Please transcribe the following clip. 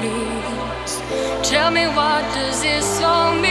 please. Tell me what does this song mean?